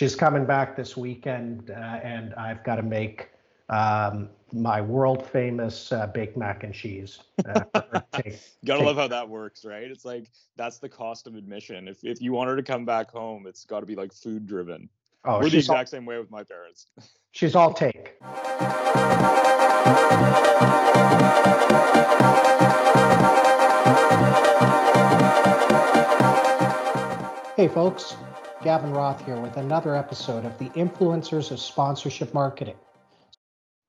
she's coming back this weekend, uh, and I've got to make um, my world famous uh, baked mac and cheese. Uh, take, Gotta take. love how that works, right? It's like that's the cost of admission. If if you want her to come back home, it's got to be like food driven. Oh, We're the exact all, same way with my parents. She's all take. Hey, folks. Gavin Roth here with another episode of the Influencers of Sponsorship Marketing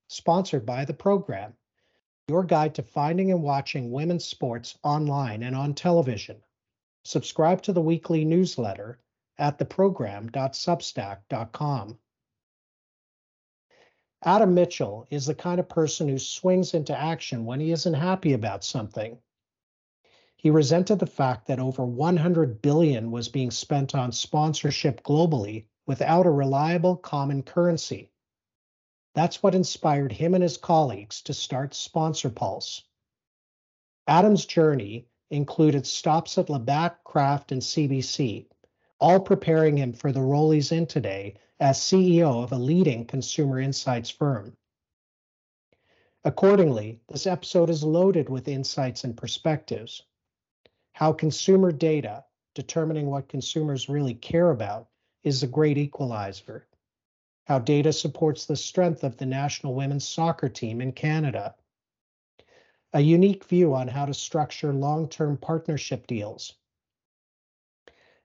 sponsored by the Programme, your guide to finding and watching women's sports online and on television. Subscribe to the weekly newsletter at theprogramme.substack.com. Adam Mitchell is the kind of person who swings into action when he isn't happy about something. He resented the fact that over 100 billion was being spent on sponsorship globally without a reliable common currency. That's what inspired him and his colleagues to start SponsorPulse. Adam's journey included stops at Labatt, Kraft, and CBC, all preparing him for the role he's in today as CEO of a leading consumer insights firm. Accordingly, this episode is loaded with insights and perspectives. How consumer data, determining what consumers really care about, is a great equalizer. How data supports the strength of the national women's soccer team in Canada, a unique view on how to structure long term partnership deals,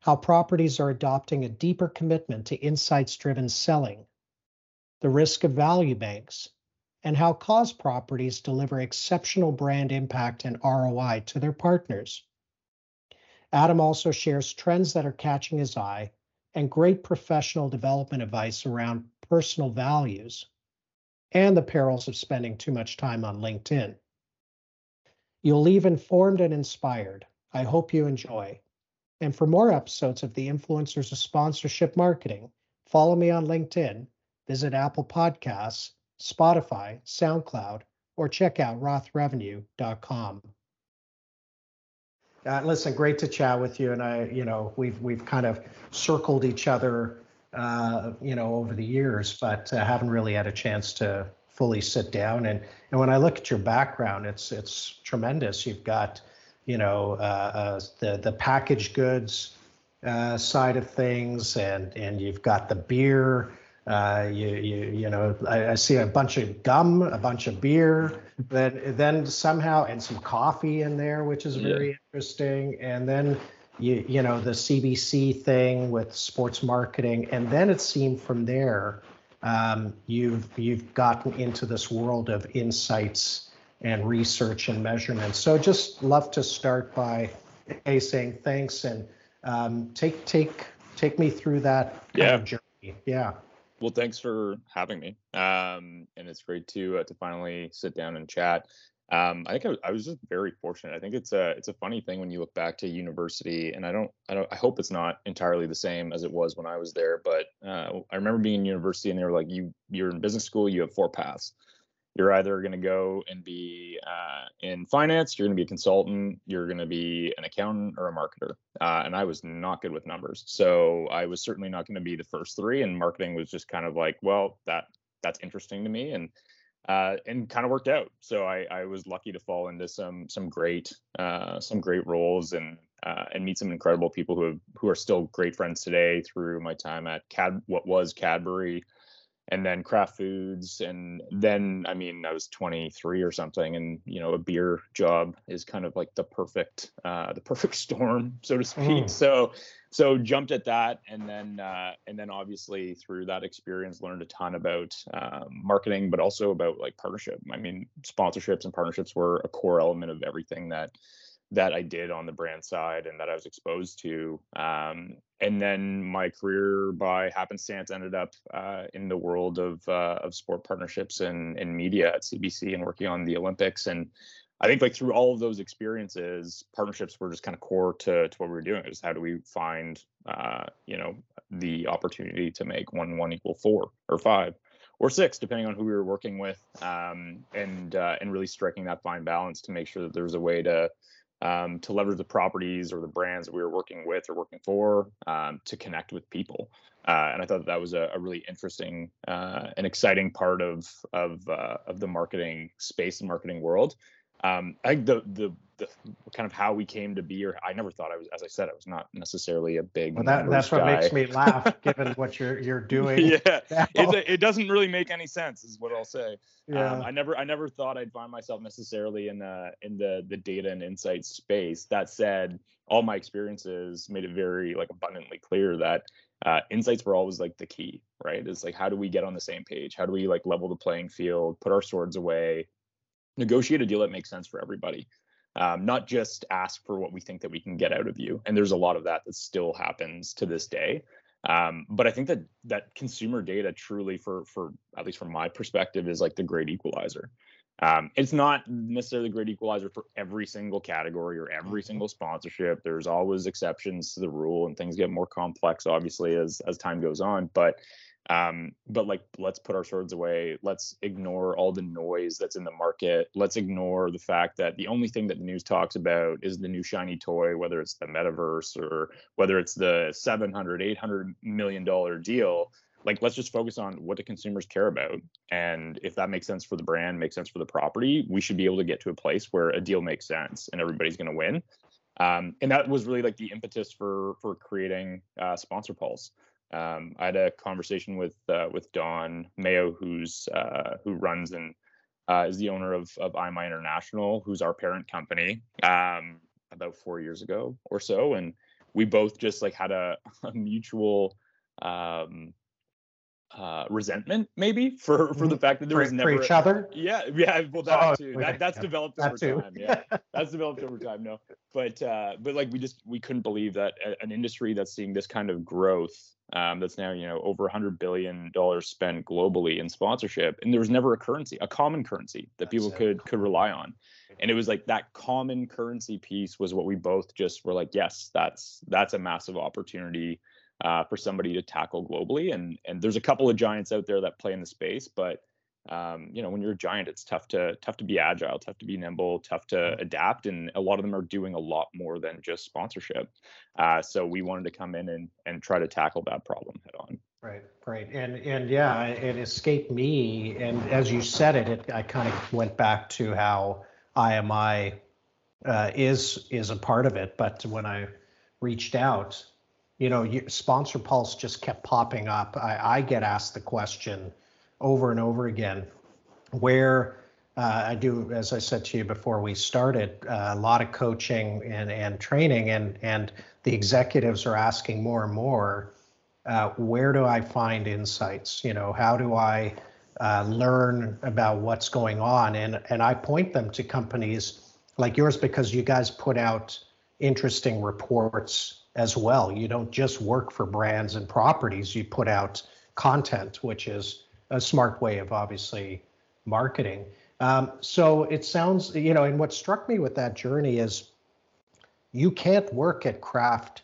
how properties are adopting a deeper commitment to insights driven selling, the risk of value banks, and how cause properties deliver exceptional brand impact and ROI to their partners. Adam also shares trends that are catching his eye and great professional development advice around personal values and the perils of spending too much time on LinkedIn. You'll leave informed and inspired. I hope you enjoy. And for more episodes of the Influencers of Sponsorship Marketing, follow me on LinkedIn, visit Apple Podcasts, Spotify, SoundCloud, or check out rothrevenue.com. Uh, listen, great to chat with you. And I, you know, we've we've kind of circled each other, uh, you know, over the years, but uh, haven't really had a chance to fully sit down. And and when I look at your background, it's it's tremendous. You've got, you know, uh, uh, the the packaged goods uh, side of things, and and you've got the beer. You, you, you know, I, I, see a bunch of gum, a bunch of beer, then, then somehow, and some coffee in there, which is very yeah. interesting. And then, you, you know, the CBC thing with sports marketing. And then it seemed from there, um, you've, you've gotten into this world of insights and research and measurement. So just love to start by a saying thanks and um, take, take, take me through that yeah. journey. Yeah. Well, thanks for having me. Um, and it's great to uh, to finally sit down and chat. Um, I think I was, I was just very fortunate. I think it's a it's a funny thing when you look back to university, and I don't I don't I hope it's not entirely the same as it was when I was there. But uh, I remember being in university, and they were like, "You you're in business school, you have four paths you're either going to go and be uh, in finance, you're going to be a consultant, you're going to be an accountant or a marketer. Uh, and I was not good with numbers, so I was certainly not going to be the first three. And marketing was just kind of like, well, that that's interesting to me, and uh, and kind of worked out. So I, I was lucky to fall into some some great uh, some great roles and uh, and meet some incredible people who have who are still great friends today through my time at Cad what was Cadbury and then Kraft Foods and then i mean i was 23 or something and you know a beer job is kind of like the perfect uh, the perfect storm so to speak mm. so so jumped at that and then uh, and then obviously through that experience learned a ton about um, marketing but also about like partnership i mean sponsorships and partnerships were a core element of everything that that I did on the brand side and that I was exposed to. Um, and then my career by happenstance ended up uh, in the world of uh, of sport partnerships and, and media at CBC and working on the Olympics. And I think like through all of those experiences, partnerships were just kind of core to, to what we were doing. Is how do we find uh, you know the opportunity to make one one equal four or five or six, depending on who we were working with, um, and uh, and really striking that fine balance to make sure that there's a way to um, to leverage the properties or the brands that we were working with or working for um, to connect with people. Uh, and I thought that was a, a really interesting uh, and exciting part of of uh, of the marketing space and marketing world. Um, I think the, the the kind of how we came to be, or I never thought I was, as I said, I was not necessarily a big. Well, that, that's what makes me laugh, given what you're you're doing. yeah, a, it doesn't really make any sense, is what I'll say. Yeah. Um, I never I never thought I'd find myself necessarily in the in the the data and insight space. That said, all my experiences made it very like abundantly clear that uh, insights were always like the key, right? It's like how do we get on the same page? How do we like level the playing field, put our swords away, negotiate a deal that makes sense for everybody? Um, not just ask for what we think that we can get out of you. And there's a lot of that that still happens to this day. Um, but I think that that consumer data truly, for for at least from my perspective, is like the great equalizer. Um, it's not necessarily the great equalizer for every single category or every mm-hmm. single sponsorship. There's always exceptions to the rule, and things get more complex, obviously, as as time goes on. But um, but like, let's put our swords away. Let's ignore all the noise that's in the market. Let's ignore the fact that the only thing that the news talks about is the new shiny toy, whether it's the metaverse or whether it's the 700, 800 million dollar deal. Like, let's just focus on what the consumers care about. And if that makes sense for the brand, makes sense for the property, we should be able to get to a place where a deal makes sense and everybody's going to win. Um, and that was really like the impetus for for creating uh, SponsorPulse. Um, I had a conversation with uh, with Don Mayo, who's uh, who runs and uh, is the owner of of IMI International, who's our parent company, um, about four years ago or so, and we both just like had a, a mutual um, uh, resentment maybe for for the mm-hmm. fact that there for, was never for each other. Yeah, yeah, well that oh, too. That that's yeah. developed that over too. time. Yeah, that's developed over time. No, but uh, but like we just we couldn't believe that an industry that's seeing this kind of growth, um, that's now you know over hundred billion dollars spent globally in sponsorship, and there was never a currency, a common currency that that's people it. could could rely on. And it was like that common currency piece was what we both just were like, yes, that's that's a massive opportunity uh, for somebody to tackle globally. And and there's a couple of giants out there that play in the space, but um, you know when you're a giant, it's tough to tough to be agile, tough to be nimble, tough to mm-hmm. adapt, and a lot of them are doing a lot more than just sponsorship. Uh, so we wanted to come in and and try to tackle that problem head on. Right, right, and and yeah, it escaped me, and as you said it, it I kind of went back to how IMI uh, is is a part of it, but when I reached out you know, SponsorPulse just kept popping up. I, I get asked the question over and over again where uh, I do, as I said to you before we started, uh, a lot of coaching and, and training, and, and the executives are asking more and more uh, where do I find insights? You know, how do I uh, learn about what's going on? And, and I point them to companies like yours because you guys put out interesting reports as well. You don't just work for brands and properties, you put out content, which is a smart way of obviously marketing. Um, so it sounds, you know, and what struck me with that journey is you can't work at Kraft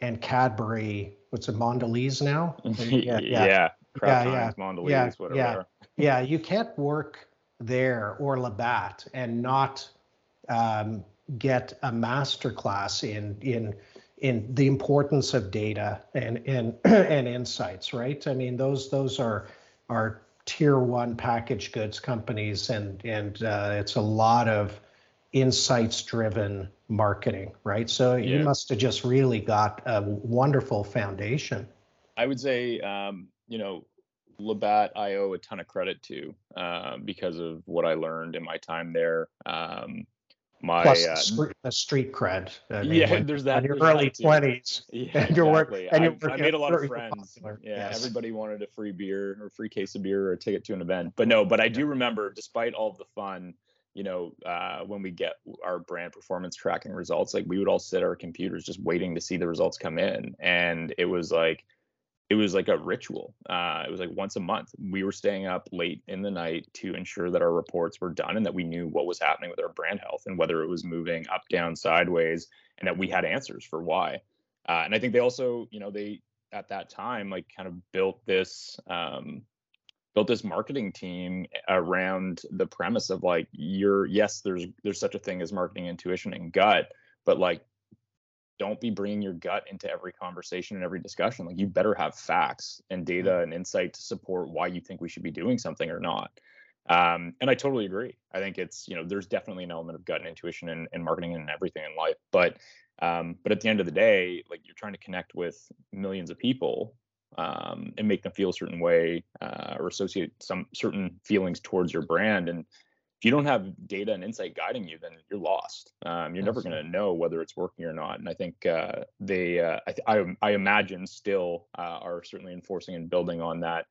and Cadbury. What's it, Mondelez now? yeah, yeah, yeah, Kraft yeah, yeah. Mondelez, yeah, whatever. Yeah, yeah, you can't work there or Labatt and not um, get a master class in in in the importance of data and and and insights, right? I mean, those those are are tier one packaged goods companies, and and uh, it's a lot of insights driven marketing, right? So yeah. you must have just really got a wonderful foundation. I would say, um, you know, Labatt I owe a ton of credit to uh, because of what I learned in my time there. Um, my Plus uh, street, the street cred. I mean, yeah, when, there's that. In your early twenties, yeah, and exactly. and I, I made a lot of friends. Popular. Yeah, yes. everybody wanted a free beer or a free case of beer or a ticket to an event. But no, but I do remember, despite all of the fun, you know, uh, when we get our brand performance tracking results, like we would all sit at our computers just waiting to see the results come in, and it was like it was like a ritual. Uh, it was like once a month. We were staying up late in the night to ensure that our reports were done and that we knew what was happening with our brand health and whether it was moving up, down, sideways, and that we had answers for why. Uh, and I think they also, you know, they at that time like kind of built this um, built this marketing team around the premise of like you're yes there's there's such a thing as marketing intuition and gut but like don't be bringing your gut into every conversation and every discussion like you better have facts and data mm-hmm. and insight to support why you think we should be doing something or not um, and i totally agree i think it's you know there's definitely an element of gut and intuition and, and marketing and everything in life but um, but at the end of the day like you're trying to connect with millions of people um, and make them feel a certain way uh, or associate some certain feelings towards your brand. And if you don't have data and insight guiding you, then you're lost. Um, you're never going to know whether it's working or not. And I think uh, they, uh, I, th- I, I, imagine, still uh, are certainly enforcing and building on that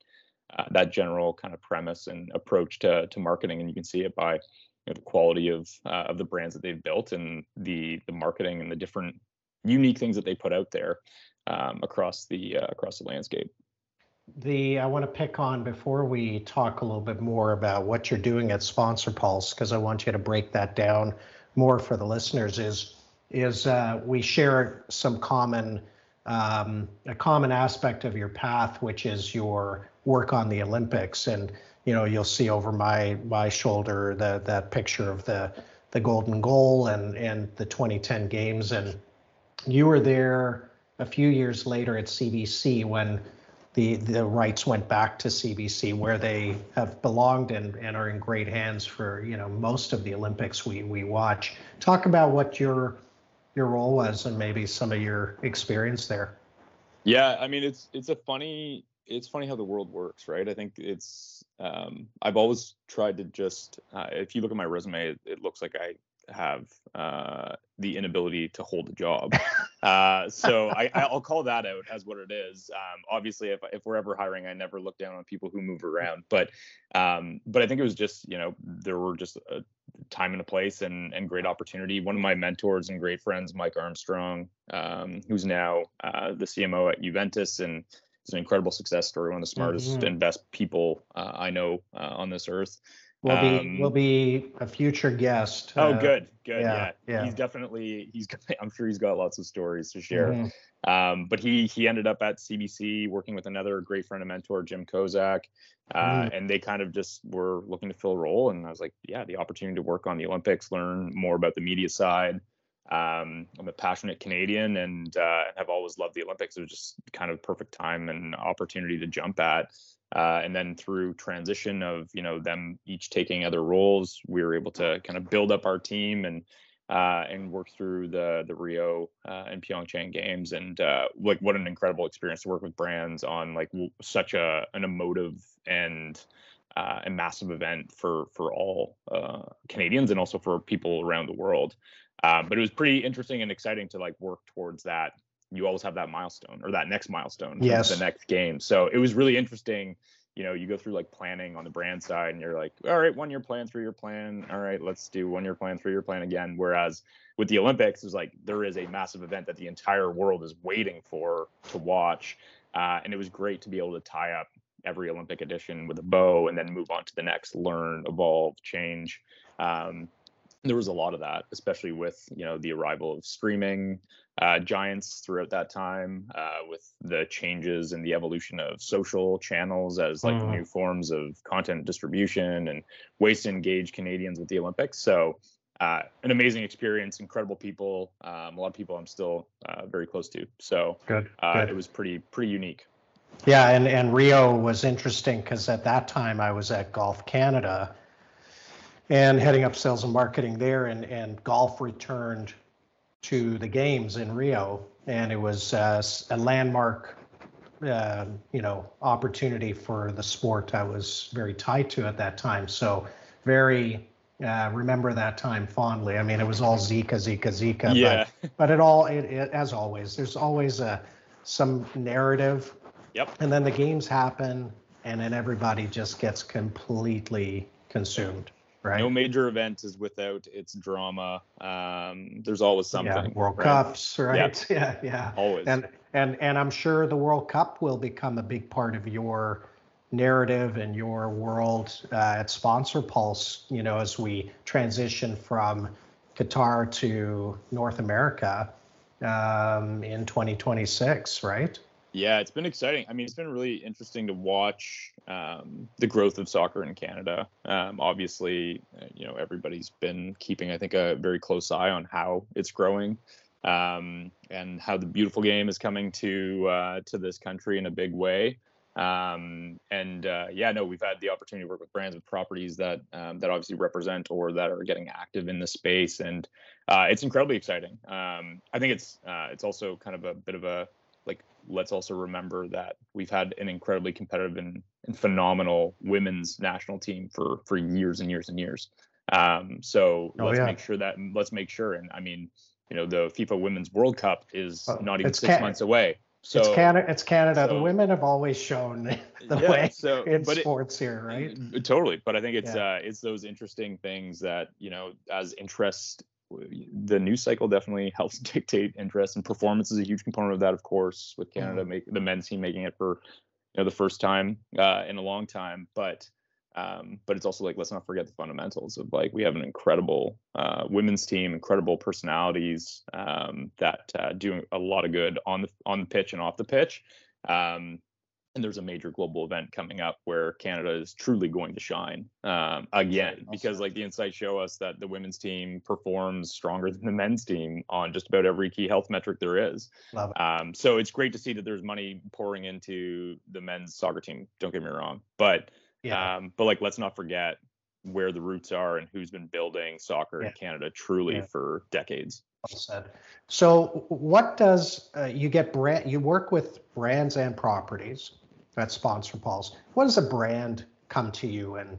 uh, that general kind of premise and approach to to marketing. And you can see it by you know, the quality of uh, of the brands that they've built and the the marketing and the different unique things that they put out there um, across the uh, across the landscape. The I want to pick on before we talk a little bit more about what you're doing at SponsorPulse because I want you to break that down more for the listeners. Is is uh, we share some common um, a common aspect of your path, which is your work on the Olympics, and you know you'll see over my my shoulder the that picture of the the golden goal and and the 2010 games, and you were there a few years later at CBC when the the rights went back to CBC where they have belonged and, and are in great hands for you know most of the Olympics we we watch. Talk about what your your role was and maybe some of your experience there. Yeah, I mean it's it's a funny it's funny how the world works, right? I think it's um, I've always tried to just uh, if you look at my resume, it, it looks like I have uh, the inability to hold a job. Uh, so I, I'll call that out as what it is. Um, obviously, if if we're ever hiring, I never look down on people who move around. But um, but I think it was just you know there were just a time and a place and and great opportunity. One of my mentors and great friends, Mike Armstrong, um, who's now uh, the CMO at Juventus and it's an incredible success story. One of the smartest mm-hmm. and best people uh, I know uh, on this earth will be um, will be a future guest. Oh, uh, good, good. Yeah, yeah, yeah, He's definitely he's. I'm sure he's got lots of stories to share. Mm-hmm. Um, but he he ended up at CBC working with another great friend and mentor, Jim Kozak, uh, mm-hmm. and they kind of just were looking to fill a role. And I was like, yeah, the opportunity to work on the Olympics, learn more about the media side. Um, I'm a passionate Canadian and uh, have always loved the Olympics. It was just kind of perfect time and opportunity to jump at. Uh, and then through transition of you know them each taking other roles, we were able to kind of build up our team and uh, and work through the the Rio uh, and Pyeongchang games. And uh, like what an incredible experience to work with brands on like such a an emotive and uh, a massive event for for all uh, Canadians and also for people around the world. Um, but it was pretty interesting and exciting to like work towards that you always have that milestone or that next milestone yes. the next game. So it was really interesting. You know you go through like planning on the brand side and you're like all right one year plan three year plan. All right let's do one year plan three year plan again. Whereas with the olympics is like there is a massive event that the entire world is waiting for to watch uh, and it was great to be able to tie up every olympic edition with a bow and then move on to the next learn evolve change. Um, there was a lot of that, especially with you know the arrival of streaming uh, giants throughout that time, uh, with the changes and the evolution of social channels as like mm. new forms of content distribution and ways to engage Canadians with the Olympics. So. Uh, an amazing experience, incredible people. Um, a lot of people I'm still uh, very close to. So good, uh, good. it was pretty pretty unique. Yeah, and and Rio was interesting because at that time I was at Golf Canada, and heading up sales and marketing there. And, and golf returned to the games in Rio, and it was uh, a landmark, uh, you know, opportunity for the sport I was very tied to at that time. So very uh, remember that time fondly. I mean, it was all Zika, Zika, Zika. Yeah. But, but it all, it, it, as always, there's always a some narrative. Yep. And then the games happen, and then everybody just gets completely consumed right? No major event is without its drama. Um, there's always something. Yeah, World right? Cups, right? Yep. Yeah, yeah. Always. And and and I'm sure the World Cup will become a big part of your narrative and your world uh, at SponsorPulse. You know, as we transition from Qatar to North America um, in 2026, right? Yeah, it's been exciting. I mean, it's been really interesting to watch um, the growth of soccer in Canada. Um, obviously, uh, you know, everybody's been keeping, I think, a very close eye on how it's growing um, and how the beautiful game is coming to uh, to this country in a big way. Um, and uh, yeah, no, we've had the opportunity to work with brands and properties that um, that obviously represent or that are getting active in the space, and uh, it's incredibly exciting. Um, I think it's uh, it's also kind of a bit of a like let's also remember that we've had an incredibly competitive and, and phenomenal women's national team for for years and years and years. Um, so oh, let's yeah. make sure that let's make sure, and I mean, you know, the FIFA Women's World Cup is well, not even six months away. So it's Canada. It's Canada. So, the women have always shown the yeah, way so, in sports it, here, right? Totally. But I think it's yeah. uh, it's those interesting things that you know, as interest, the news cycle definitely helps dictate interest, and performance is a huge component of that, of course. With Canada, make the men's team making it for you know the first time uh, in a long time, but um, but it's also like let's not forget the fundamentals of like we have an incredible uh, women's team, incredible personalities um, that uh, do a lot of good on the on the pitch and off the pitch. Um, and there's a major global event coming up where Canada is truly going to shine um, again because like the insights show us that the women's team performs stronger than the men's team on just about every key health metric there is. Love it. Um, so it's great to see that there's money pouring into the men's soccer team. Don't get me wrong, but yeah. Um, but like, let's not forget where the roots are and who's been building soccer yeah. in Canada truly yeah. for decades. Well said. So, what does uh, you get brand? You work with brands and properties that SponsorPulse. What does a brand come to you and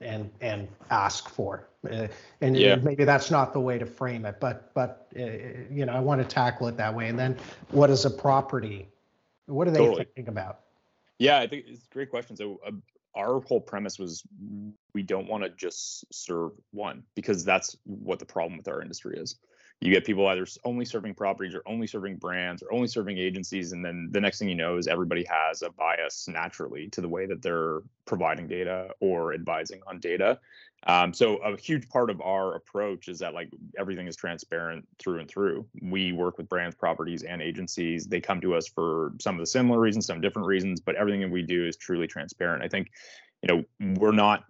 and and ask for? Uh, and yeah. maybe that's not the way to frame it, but but uh, you know, I want to tackle it that way. And then, what is a property? What are they totally. thinking about? Yeah, I think it's a great question. So, a, our whole premise was we don't want to just serve one because that's what the problem with our industry is. You get people either only serving properties or only serving brands or only serving agencies. And then the next thing you know is everybody has a bias naturally to the way that they're providing data or advising on data. Um, so a huge part of our approach is that like everything is transparent through and through. We work with brands, properties, and agencies. They come to us for some of the similar reasons, some different reasons, but everything that we do is truly transparent. I think, you know, we're not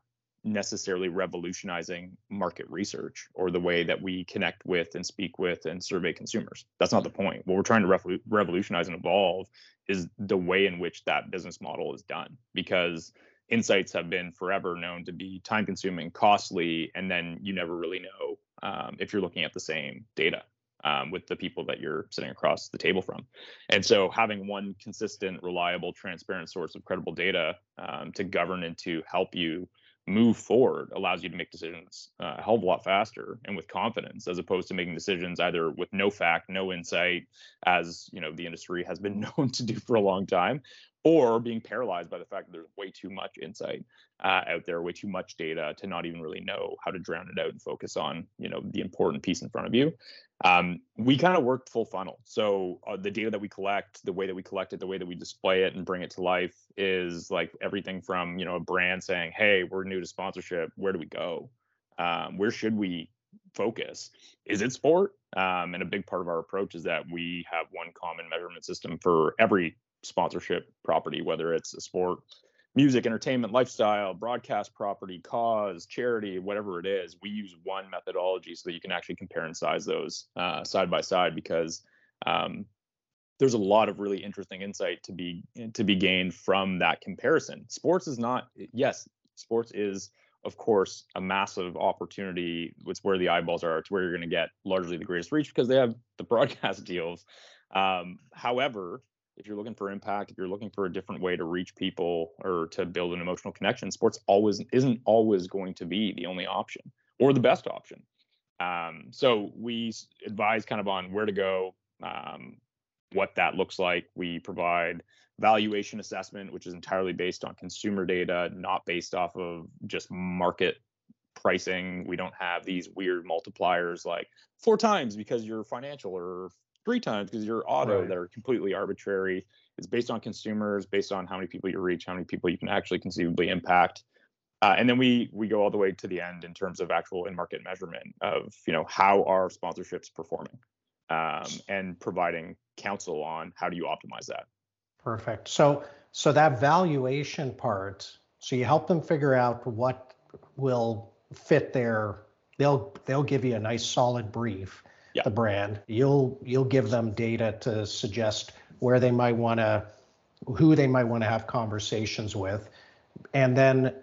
necessarily revolutionizing market research or the way that we connect with and speak with and survey consumers. That's not the point. What we're trying to revolutionize and evolve is the way in which that business model is done because insights have been forever known to be time consuming, costly, and then you never really know um, if you're looking at the same data um, with the people that you're sitting across the table from. And so having one consistent, reliable, transparent source of credible data um, to govern and to help you move forward allows you to make decisions uh, a hell of a lot faster and with confidence as opposed to making decisions either with no fact no insight as you know the industry has been known to do for a long time or being paralyzed by the fact that there's way too much insight uh, out there, way too much data to not even really know how to drown it out and focus on, you know, the important piece in front of you. Um, we kind of worked full funnel. So uh, the data that we collect, the way that we collect it, the way that we display it and bring it to life is like everything from, you know, a brand saying, "Hey, we're new to sponsorship. Where do we go? Um, where should we focus? Is it sport?" Um, and a big part of our approach is that we have one common measurement system for every sponsorship property, whether it's a sport, music, entertainment, lifestyle, broadcast property, cause, charity, whatever it is. We use one methodology so that you can actually compare and size those uh, side by side because um, there's a lot of really interesting insight to be to be gained from that comparison. Sports is not yes, sports is of course a massive opportunity. It's where the eyeballs are. It's where you're going to get largely the greatest reach because they have the broadcast deals. Um, however, if you're looking for impact, if you're looking for a different way to reach people or to build an emotional connection, sports always isn't always going to be the only option or the best option. Um, so we advise kind of on where to go, um, what that looks like. We provide valuation assessment, which is entirely based on consumer data, not based off of just market pricing. We don't have these weird multipliers like four times because you're financial or three times because you're auto right. that are completely arbitrary. is based on consumers, based on how many people you reach, how many people you can actually conceivably impact. Uh, and then we we go all the way to the end in terms of actual in-market measurement of you know how are sponsorships performing, um, and providing counsel on how do you optimize that. Perfect. So so that valuation part, so you help them figure out what will fit their they'll they'll give you a nice solid brief Yeah. the brand. You'll you'll give them data to suggest where they might want to who they might want to have conversations with. And then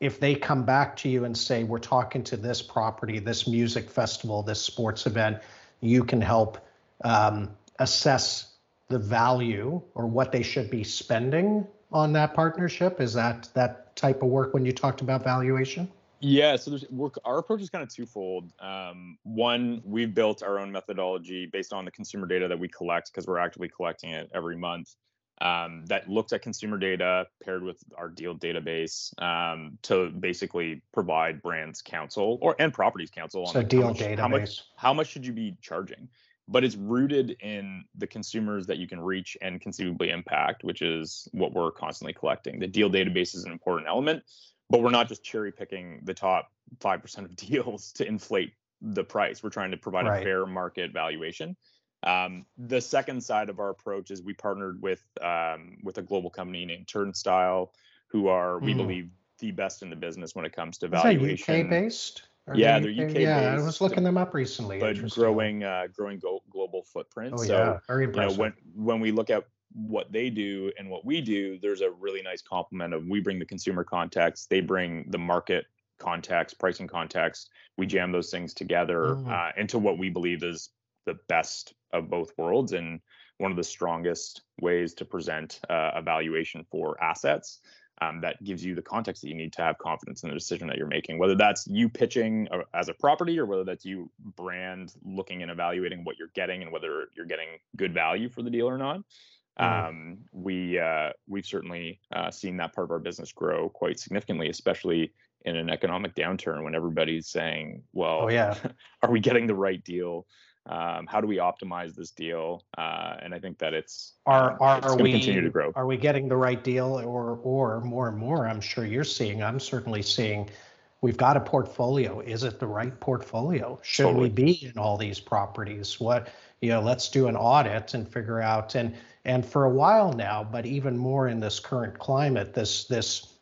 if they come back to you and say we're talking to this property this music festival this sports event you can help um, assess the value or what they should be spending on that partnership. Is that that type of work when you talked about valuation Yeah, so our approach is kind of twofold. Um, one, we've built our own methodology based on the consumer data that we collect because we're actively collecting it every month. Um, that looked at consumer data paired with our deal database um, to basically provide brands counsel or and properties counsel on so like, deal how much, database how much how much should you be charging but it's rooted in the consumers that you can reach and conceivably impact which is what we're constantly collecting the deal database is an important element but we're not just cherry picking the top 5% of deals to inflate the price we're trying to provide Right. a fair market valuation um, the second side of our approach is we partnered with um, with a global company named Turnstile, who are we Mm. believe the best in the business when it comes to valuation. uk based Yeah, they they're yeah i was looking them up recently but growing uh, growing go- global footprint. oh so yeah very you know impressive when when we look at what they do and what we do there's a really nice complement of we bring the consumer context they bring the market context pricing context we jam those things together Mm. uh, into what we believe is the best of both worlds and one of the strongest ways to present uh, a valuation for assets um, that gives you the context that you need to have confidence in the decision that you're making whether that's you pitching uh, as a property or whether that's you brand looking and evaluating what you're getting and whether you're getting good value for the deal or not. Um, we uh, we've certainly uh, seen that part of our business grow quite significantly especially in an economic downturn when everybody's saying well oh yeah. are we getting the right deal? Um, how do we optimize this deal? Uh, and i think that it's are are it's going to we continue to grow. are we getting the right deal or or more and more? I'm sure you're seeing i'm certainly seeing we've got a portfolio. Is it the right portfolio? Should we be in all these properties? What you know let's do an audit and figure out and and for a while now but even more in this current climate this this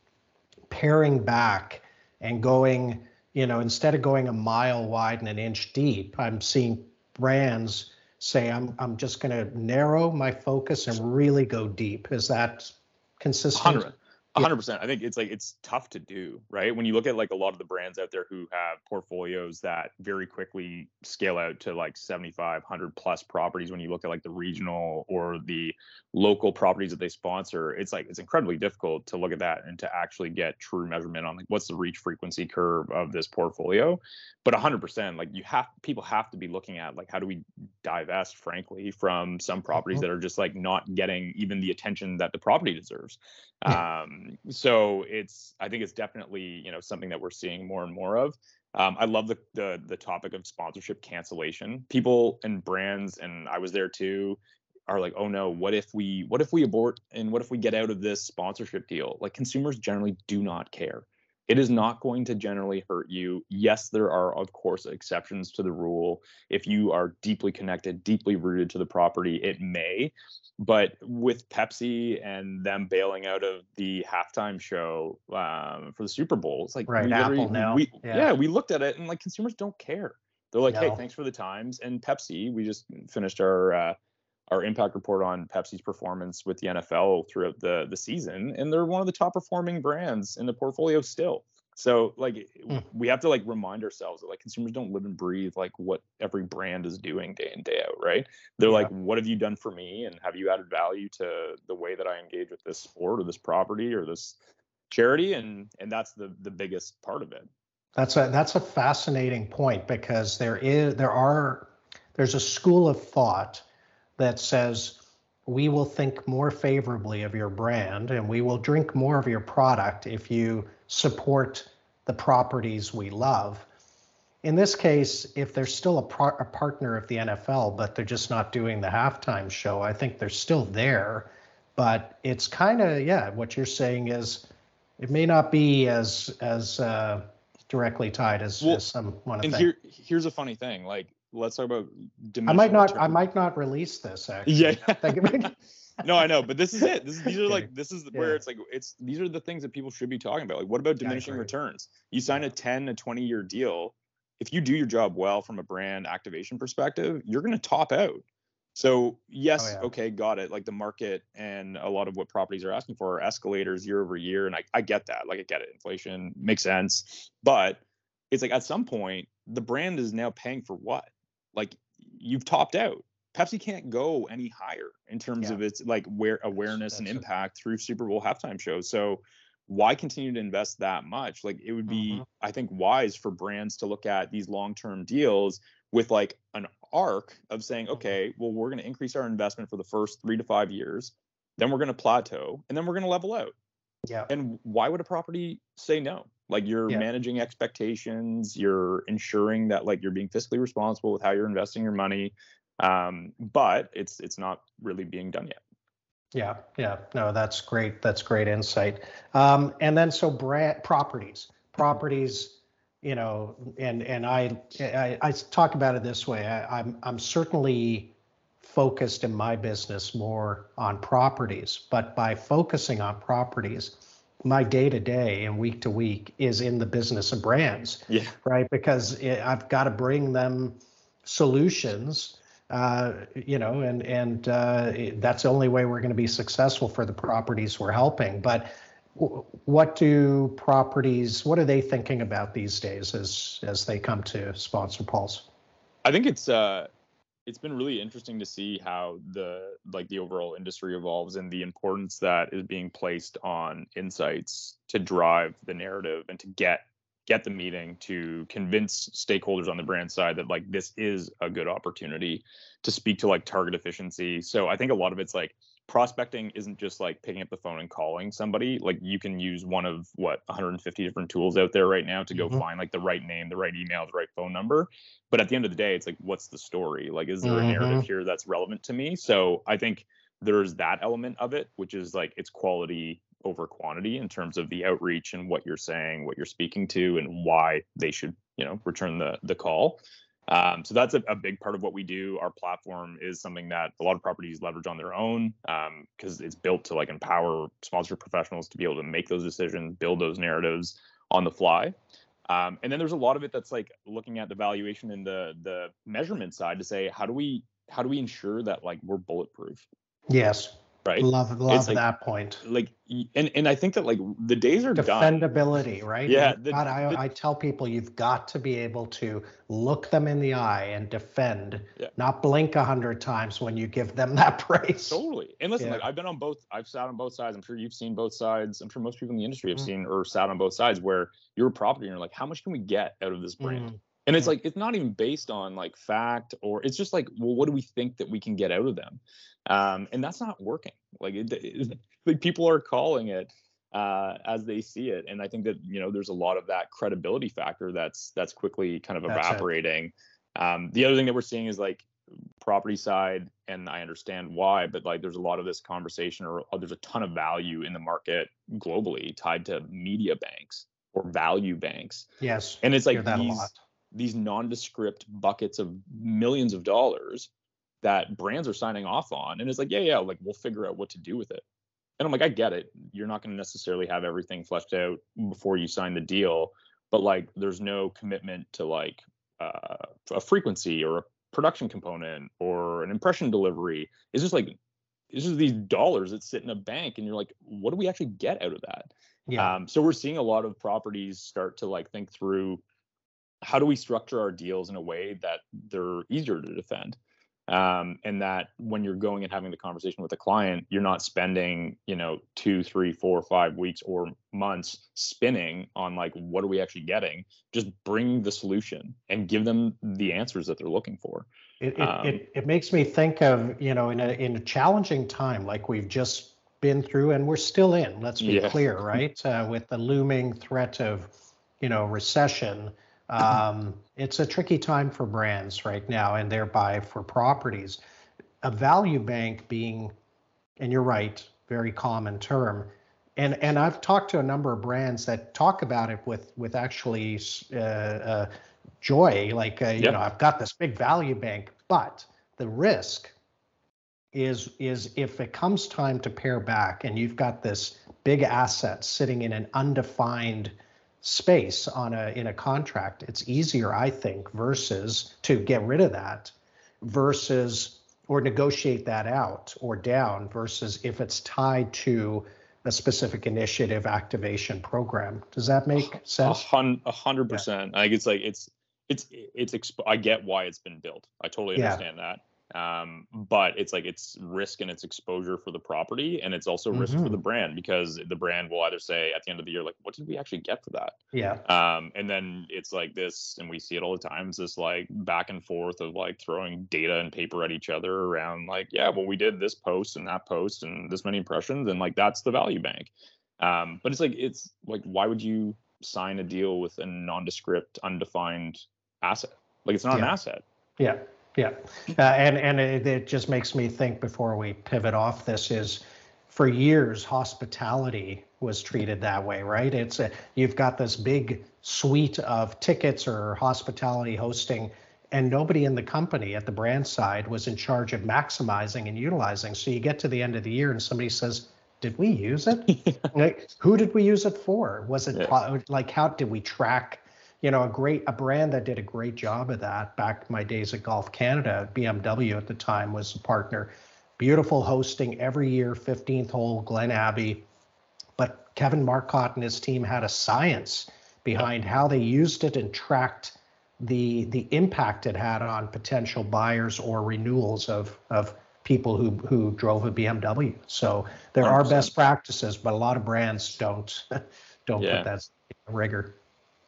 paring back and going you know instead of going a mile wide and an inch deep i'm seeing brands say i'm i'm just going to narrow my focus and really go deep. Is that consistent? 100 100% i think it's like it's tough to do right? When you look at like a lot of the brands out there who have portfolios that very quickly scale out to like 75 100 plus properties when you look at like the regional or the local properties that they sponsor it's like it's incredibly difficult to look at that and to actually get true measurement on like what's the reach frequency curve of this portfolio. But 100% like you have people have to be looking at like how do we divest frankly from some properties Mhm. that are just like not getting even the attention that the property deserves. Yeah. Um so it's i think it's definitely you know something that we're seeing more and more of. Um, i love the, the the topic of sponsorship cancellation. People and brands and i was there too are like oh no what if we what if we abort and what if we get out of this sponsorship deal? Like consumers generally do not care it is not going to generally hurt you yes there are of course exceptions to the rule if you are deeply connected deeply rooted to the property it may but with Pepsi and them bailing out of the halftime show um, for the Super Bowl, it's like Right, we Apple now, We, yeah. yeah. we looked at it and like consumers don't care. They're like, hey, thanks for the times. And Pepsi, we just finished our uh, our impact report on Pepsi's performance with the NFL throughout the the season, and they're one of the top performing brands in the portfolio still. So like Hmm. we have to like remind ourselves that like consumers don't live and breathe like what every brand is doing day in day out, right? They're Yeah. like, what have you done for me, and have you added value to the way that I engage with this sport or this property or this charity? And and that's the the biggest part of it. That's a that's a fascinating point because there is there are there's a school of thought that says we will think more favorably of your brand and we will drink more of your product if you support the properties we love. In this case, if they're still a, par- a partner of the NFL, but they're just not doing the halftime show, I think they're still there. But it's kind of yeah, what you're saying is it may not be as as uh, directly tied as, Well, as some want to And think. here here's a funny thing. Like let's talk about I might not I might not release this actually. Yeah. Think about it. no, I know, but this is it. This, these are like this is where it's like it's these are the things that people should be talking about. Like, what about diminishing agree. returns? You sign a 10 to 20 year deal. If you do your job well from a brand activation perspective, you're going to top out. So yes, Oh, yeah. okay, got it. Like the market and a lot of what properties are asking for are escalators year over year, and I, I get that. Like I get it, inflation makes sense, but it's like at some point the brand is now paying for what? Like you've topped out. Pepsi can't go any higher in terms Yeah. of its like where awareness and that's a- impact through Super Bowl halftime shows. So why continue to invest that much? Like it would be, Mhm. I think, wise for brands to look at these long-term deals with like an arc of saying, Mhm. okay, well, we're going to increase our investment for the first three to five years, then we're going to plateau, and then we're going to level out. Yeah. And why would a property say no? Like you're Yeah. managing expectations, you're ensuring that like you're being fiscally responsible with how you're investing your money. Um, but it's it's not really being done yet. Yeah, yeah, no, that's great. That's great insight. Um, and then so brand properties, properties, you know, and and I I, I talk about it this way. I, I'm I'm certainly focused in my business more on properties, but by focusing on properties, my day to day and week to week is in the business of brands Yeah. right? Because it, I've got to bring them solutions, uh, you know, and and uh, that's the only way we're going to be successful for the properties we're helping. But w- what do properties? What are they thinking about these days as as they come to SponsorPulse? I think it's uh it's been really interesting to see how the like the overall industry evolves and the importance that is being placed on insights to drive the narrative and to get get the meeting to convince stakeholders on the brand side that like this is a good opportunity to speak to like target efficiency. So I think a lot of it's like prospecting isn't just like picking up the phone and calling somebody. Like you can use one of what 150 different tools out there right now to go Mhm. find like the right name, the right email, the right phone number. But at the end of the day, it's like, what's the story? Like, is there a narrative Mhm. here that's relevant to me? So I think there's that element of it, which is like it's quality over quantity in terms of the outreach and what you're saying, what you're speaking to, and why they should, you know, return the the call. Um, so that's a, a big part of what we do. Our platform is something that a lot of properties leverage on their own because it's built to like empower sponsor professionals to be able to make those decisions, build those narratives on the fly. Um, and then there's a lot of it that's like looking at the valuation and the the measurement side to say how do we how do we ensure that like we're bulletproof, Yes, right? love love It's like- that point. Like and and I think that like the days are done. Defendability, right? Yeah, the- got- I, the- I tell people you've got to be able to look them in the eye and defend, Yeah. not blink a hundred times when you give them that praise. Totally. And listen, Yeah. like I've been on both. I've sat on both sides. I'm sure you've seen both sides. I'm sure most people in the industry have Mhm. seen or sat on both sides where you're a property and you're like, how much can we get out of this brand? Mm, And it's like it's not even based on like fact or it's just like, well, what do we think that we can get out of them? Um, and that's not working. Like, it, it- like people are calling it uh, as they see it, and I think that you know there's a lot of that credibility factor that's that's quickly kind of evaporating. Um, the other thing that we're seeing is like property side, and I understand why, but like there's a lot of this conversation or, or there's a ton of value in the market globally tied to media banks or value banks, Yes, and it's like these these nondescript buckets of millions of dollars that brands are signing off on and it's like yeah yeah like we'll figure out what to do with it. And i'm like i get it. You're not going to necessarily have everything fleshed out before you sign the deal but like there's no commitment to like uh, a frequency or a production component or an impression delivery. It's just like it's just these dollars that sit in a bank and you're like what do we actually get out of that? Yeah, um, so we're seeing a lot of properties start to like think through how do we structure our deals in a way that they're easier to defend um, and that when you're going and having the conversation with a client you're not spending you know two three four five weeks or months spinning on like what are we actually getting just bring the solution and give them the answers that they're looking for it, it, um, it, it makes me think of, you know, in a, in a challenging time like we've just been through and we're still in, let's be Yeah. clear, right? Uh, with the looming threat of, you know, recession. Um, it's a tricky time for brands right now and thereby for properties. A value bank being, and you're right, very common term. And, and I've talked to a number of brands that talk about it with with actually uh, uh, joy, like uh, you know I've got this big value bank, but the risk is is if it comes time to pare back and you've got this big asset sitting in an undefined space on a in a contract, it's easier, I think, versus to get rid of that versus or negotiate that out or down versus if it's tied to a specific initiative activation program. Does that make sense? A hundred percent. I think it's like it's it's it's exp- I get why it's been built. I totally understand yeah. that. Um, but it's like it's risk and it's exposure for the property, and it's also risk mm-hmm. for the brand because the brand will either say at the end of the year, like, what did we actually get for that? Yeah. Um, and then it's like this, and we see it all the time. It's this like back and forth of like throwing data and paper at each other around like, yeah, well, we did this post and that post and this many impressions, and like that's the value bank. Um, but it's like it's like why would you sign a deal with a nondescript, undefined asset? Like it's not yeah. an asset. Yeah. Yeah, uh, and and it, it, just makes me think before we pivot off this is, for years hospitality was treated that way, right? It's a, you've got this big suite of tickets or hospitality hosting, and nobody in the company at the brand side was in charge of maximizing and utilizing. So you get to the end of the year and somebody says, "Did we use it? like, who did we use it for? Was it yeah. like how did we track?" You know, a great a brand that did a great job of that back my days at Golf Canada, BMW at the time was a partner. Beautiful hosting every year, 15th hole, Glen Abbey. But Kevin Marcotte and his team had a science behind how they used it and tracked the the impact it had on potential buyers or renewals of of people who who drove a BMW. So there 100%. are best practices, but a lot of brands don't don't yeah. put that rigor.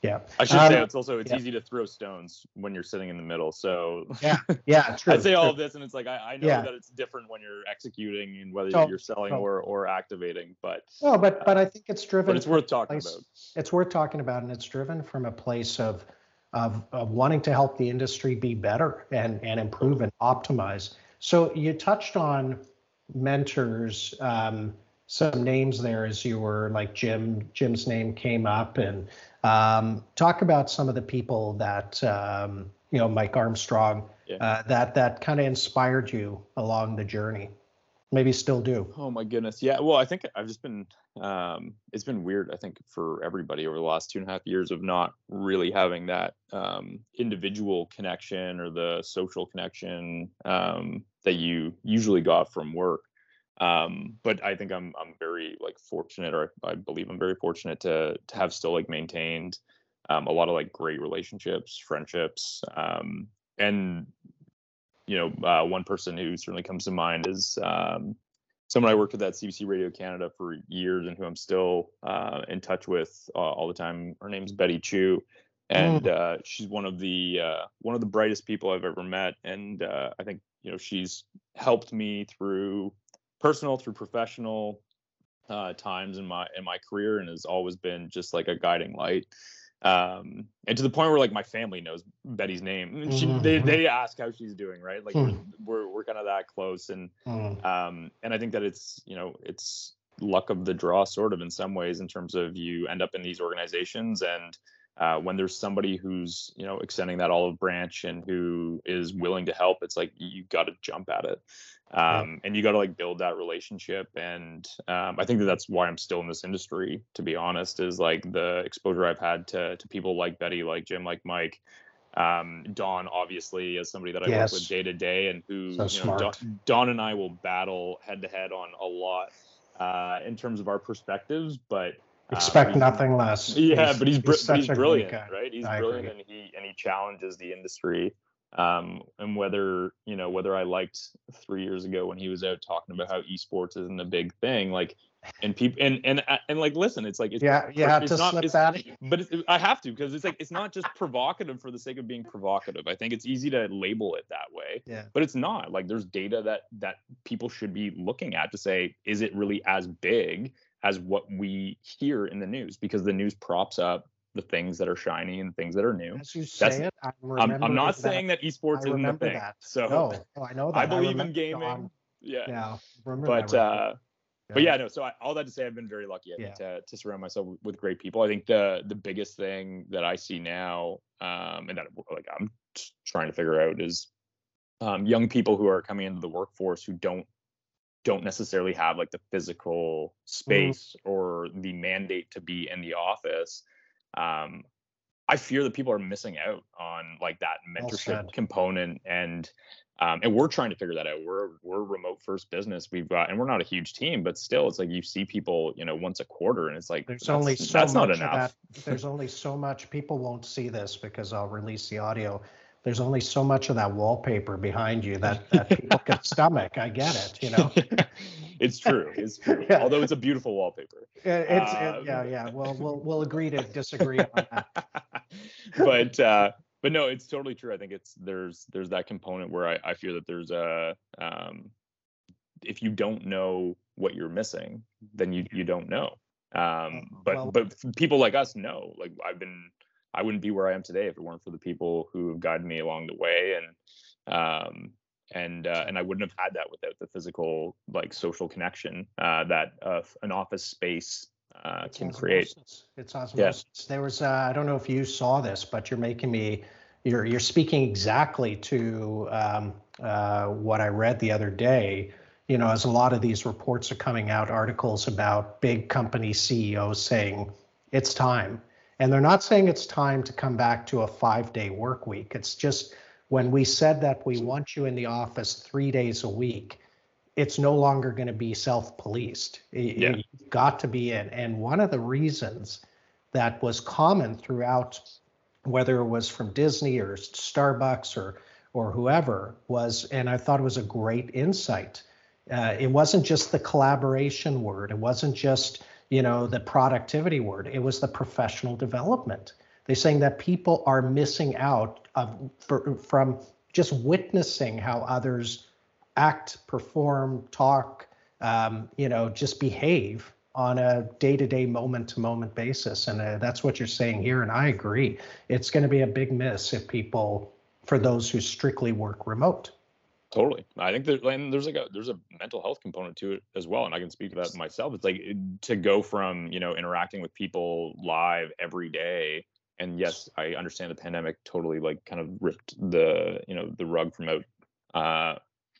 Yeah. I should um, say it's also it's yeah. easy to throw stones when you're sitting in the middle. So yeah, yeah, true. I say true. all of this, and it's like I, I know yeah. that it's different when you're executing and whether so, you're selling so. or or activating. But no, but but I think it's driven. But it's worth talking place, about. It's worth talking about, and it's driven from a place of of, of wanting to help the industry be better and and improve and optimize. So you touched on mentors. Um, some names there as you were like Jim. Jim's name came up, and um, talk about some of the people that um, you know, Mike Armstrong, yeah. uh, that that kind of inspired you along the journey. Maybe still do. Oh my goodness, yeah. Well, I think I've just been. Um, it's been weird. I think for everybody over the last two and a half years of not really having that um, individual connection or the social connection um, that you usually got from work. Um, but I think I'm I'm very like fortunate, or I believe I'm very fortunate to to have still like maintained um, a lot of like great relationships, friendships, um, and you know uh, one person who certainly comes to mind is um, someone I worked with at CBC Radio Canada for years and who I'm still uh, in touch with uh, all the time. Her name's Betty Chu, and mm. uh, she's one of the uh, one of the brightest people I've ever met. And uh, I think you know she's helped me through personal through professional uh, times in my in my career and has always been just like a guiding light um, and to the point where like my family knows Betty's name. She, mm-hmm. they they ask how she's doing, right? Like mm. we're we're kind of that close, and mm. um, and I think that it's you know it's luck of the draw, sort of in some ways, in terms of you end up in these organizations, and uh, when there's somebody who's you know extending that olive branch and who is willing to help, it's like you got to jump at it. Um, and you got to like build that relationship and um, i think that that's why i'm still in this industry to be honest is like the exposure i've had to, to people like betty like jim like mike um, don obviously as somebody that i yes. work with day to day and who so you know, don, don, and i will battle head to head on a lot uh, in terms of our perspectives but uh, expect nothing less yeah he's, but he's, he's, he's brilliant right he's I brilliant agree. and he and he challenges the industry um, and whether you know whether I liked three years ago when he was out talking about how esports isn't a big thing, like, and people and and uh, and like, listen, it's like it's, yeah, you have to not, slip that. But it's, I have to because it's like it's not just provocative for the sake of being provocative. I think it's easy to label it that way, yeah. But it's not. Like, there's data that that people should be looking at to say, is it really as big as what we hear in the news? Because the news props up the things that are shiny and things that are new. As you say That's, it, I'm, I'm, not that, saying that esports isn't the thing. That. So no, I know that. I believe I in gaming. John, yeah. Yeah. But uh, but yeah, no. So I, all that to say, I've been very lucky yeah. to to surround myself with great people. I think the the biggest thing that I see now, um, and that like I'm trying to figure out is um, young people who are coming into the workforce who don't don't necessarily have like the physical Mm-hmm. space or the mandate to be in the office um, I fear that people are missing out on like that mentorship component and um, and we're trying to figure that out. We're we're remote first business. We've got and we're not a huge team, but still it's like you see people, you know, once a quarter and it's like There's that's, only so that's much not enough. that. There's only so much. People won't see this because I'll release the audio. There's only so much of that wallpaper behind you that, that people can stomach. I get it. You know, it's true. It's true. Yeah. Although it's a beautiful wallpaper. It- it's Um, it, yeah, yeah. Well, we'll we'll agree to disagree on that. but uh but no it's totally true i think it's there's there's that component where i, I fear that there's a um if you don't know what you're missing then you you don't know um but Well- but people like us know like i've been i wouldn't be where i am today if it weren't for the people who have guided me along the way and um and uh, and I wouldn't have had that without the physical like social connection uh, that uh, an office space uh, can create. osmosis. It's osmosis. There was, uh, I don't know if you saw this, but you're making me, you're you're speaking exactly to um, uh, what I read the other day. You know, as a lot of these reports are coming out, articles about big company CEOs saying it's time, and they're not saying it's time to come back to a five-day work week. It's just when we said that we want you in the office three days a week, it's no longer going to be self-policed. Yeah. You've got to be in. And one of the reasons that was common throughout, whether it was from Disney or Starbucks or or whoever, was, and I thought it was a great insight. Uh, it wasn't just the collaboration word. It wasn't just you know the productivity word. It was the professional development. They're saying that people are missing out of, for, from just witnessing how others act, perform, talk, um, you know, just behave on a day-to-day, moment-to-moment basis. And uh, that's what you're saying here. And I agree. It's going to be a big miss if people, for those who strictly work remote. Totally. I think there, and there's like a there's a mental health component to it as well, and I can speak to that myself. It's like to go from you know interacting with people live every day, and yes, I understand the pandemic totally like kind of ripped the you know the rug from out uh,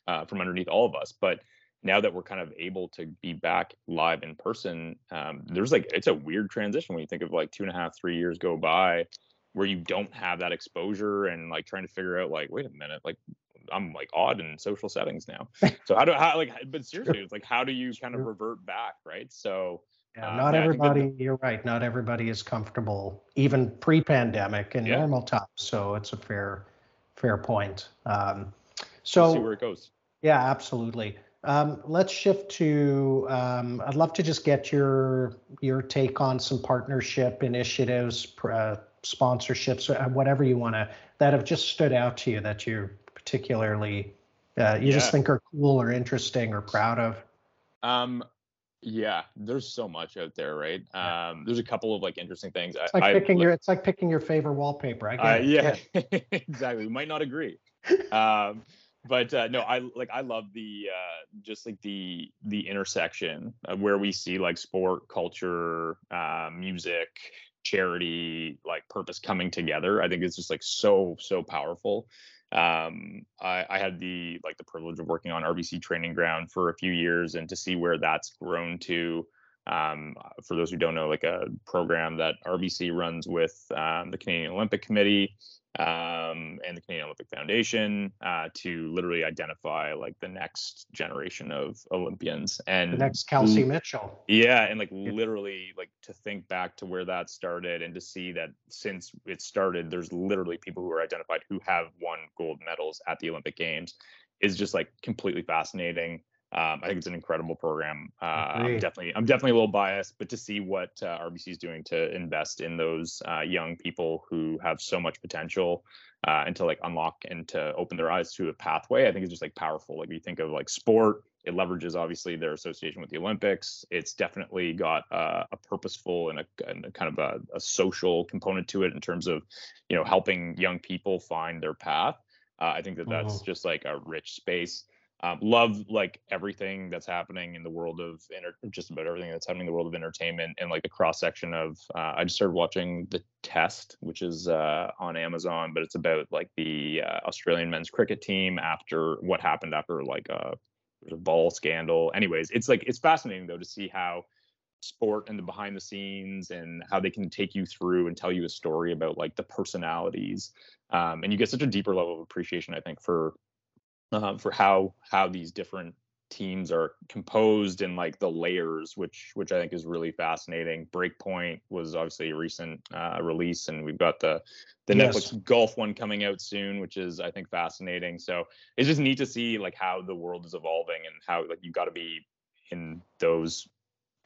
uh, from underneath all of us, but now that we're kind of able to be back live in person, um, there's like it's a weird transition when you think of like two and a half, three years go by where you don't have that exposure and like trying to figure out like wait a minute like I'm like odd in social settings now. So how do how like but seriously it's like how do you kind of revert back, right? So Yeah, Um, not yeah, I think that the- everybody, you're right. Not everybody is comfortable, even pre-pandemic and Yeah. normal times. So it's a fair, fair point. Um, we'll so see where it goes. Yeah, absolutely. Um, let's shift to. Um, I'd love to just get your your take on some partnership initiatives, uh, sponsorships, uh, whatever you want to that have just stood out to you that you particularly uh, you just think are cool or interesting or proud of. Um yeah, there's so much out there, right? Yeah. Um there's a couple of like interesting things. It's like I, picking I, your. It's like picking your favorite wallpaper. I Uh, it. yeah, exactly. We might not agree, um, but uh, no, I like I love the uh, just like the the intersection of where we see like sport, culture, uh, music, charity, like purpose coming together. I think it's just like so so powerful. Um, I, I had the like the privilege of working on RBC Training Ground for a few years, and to see where that's grown to um, for those who don't know, like a program that RBC runs with um, the Canadian Olympic Committee um, and the Canadian Olympic Foundation uh, to literally identify like the next generation of Olympians and The next Kelsey Mitchell. yeah, and like literally like to think back to where that started and to see that since it started, there's literally people who are identified who have won gold medals at the Olympic Games is just like completely fascinating. Um, I think it's an incredible program. Uh, I'm definitely, I'm definitely a little biased, but to see what uh, RBC is doing to invest in those uh, young people who have so much potential uh, and to like unlock and to open their eyes to a pathway, I think is just like powerful. Like you think of like sport, it leverages obviously their association with the Olympics. It's definitely got uh, a purposeful and a, and a kind of a, a social component to it in terms of, you know, helping young people find their path. Uh, I think that that's Mhm. just like a rich space. Um, love like everything that's happening in the world of enter- just about everything that's happening in the world of entertainment and like the cross section of. Uh, I just started watching The Test, which is uh, on Amazon, but it's about like the uh, Australian men's cricket team after what happened after like a a ball scandal. Anyways, it's like it's fascinating though to see how sport and the behind the scenes and how they can take you through and tell you a story about like the personalities um, and you get such a deeper level of appreciation i think for uh, for how how these different teams are composed and like the layers which which i think is really fascinating breakpoint was obviously a recent uh, release and we've got the the yes. netflix golf one coming out soon which is i think fascinating so it's just neat to see like how the world is evolving and how like you've got to be in those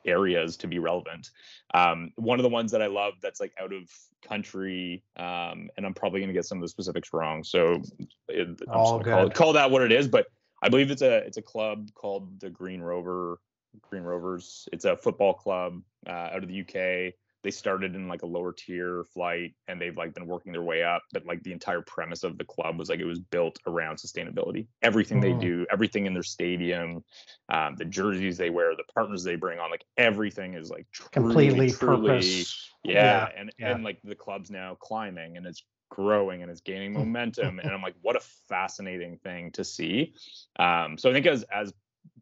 areas to be relevant. Um, one of the ones that I love that's like out of country, um, and I'm probably going to get some of the specifics wrong, so it, I'm All. Call, call, that what it is. But I believe it's a it's a club called the Green Rover Green Rovers. It's a football club uh, out of the UK they started in like a lower tier flight and they've like been working their way up but like the entire premise of the club was like it was built around sustainability everything they mm. do everything in their stadium um, the jerseys they wear the partners they bring on like everything is like truly, completely truly, purpose yeah, yeah and yeah. and like the club's now climbing and it's growing and it's gaining momentum and i'm like what a fascinating thing to see um, so i think as as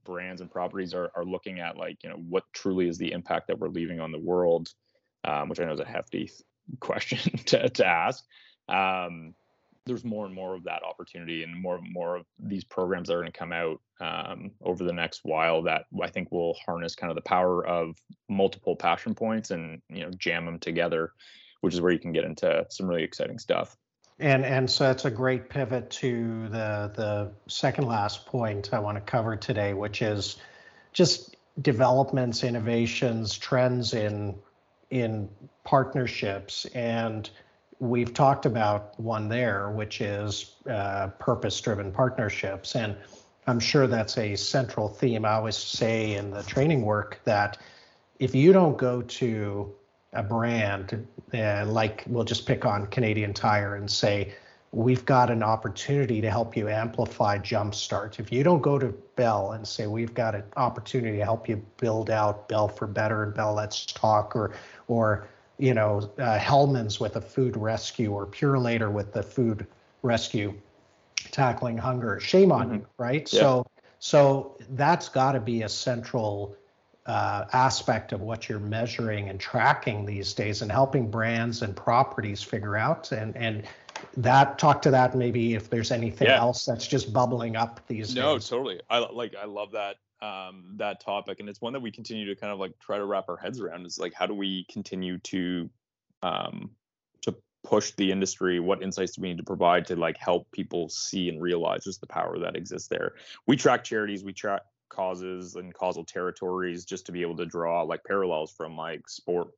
brands and properties are, are looking at like you know what truly is the impact that we're leaving on the world um, which I know is a hefty question to, to ask. Um, there's more and more of that opportunity and more and more of these programs that are going to come out um, over the next while that I think will harness kind of the power of multiple passion points and you know jam them together, which is where you can get into some really exciting stuff. And and so that's a great pivot to the the second last point I want to cover today, which is just developments, innovations, trends in in partnerships and we've talked about one there which is uh, purpose driven partnerships and i'm sure that's a central theme i always say in the training work that if you don't go to a brand uh, like we'll just pick on canadian tire and say we've got an opportunity to help you amplify jumpstart. If you don't go to Bell and say we've got an opportunity to help you build out Bell for Better and Bell Let's Talk, or or you know uh, Hellmann's with a food rescue, or Purolator with the food rescue, tackling hunger. Shame on mm-hmm. you, right? Yeah. So so that's got to be a central uh, aspect of what you're measuring and tracking these days, and helping brands and properties figure out and and that talk to that maybe if there's anything yeah. else that's just bubbling up these days. no days. totally i like i love that um that topic and it's one that we continue to kind of like try to wrap our heads around is like how do we continue to um to push the industry? What insights do we need to provide to like help people see and realize just the power that exists there? We track charities we track causes and causal territories just to be able to draw like parallels from like sport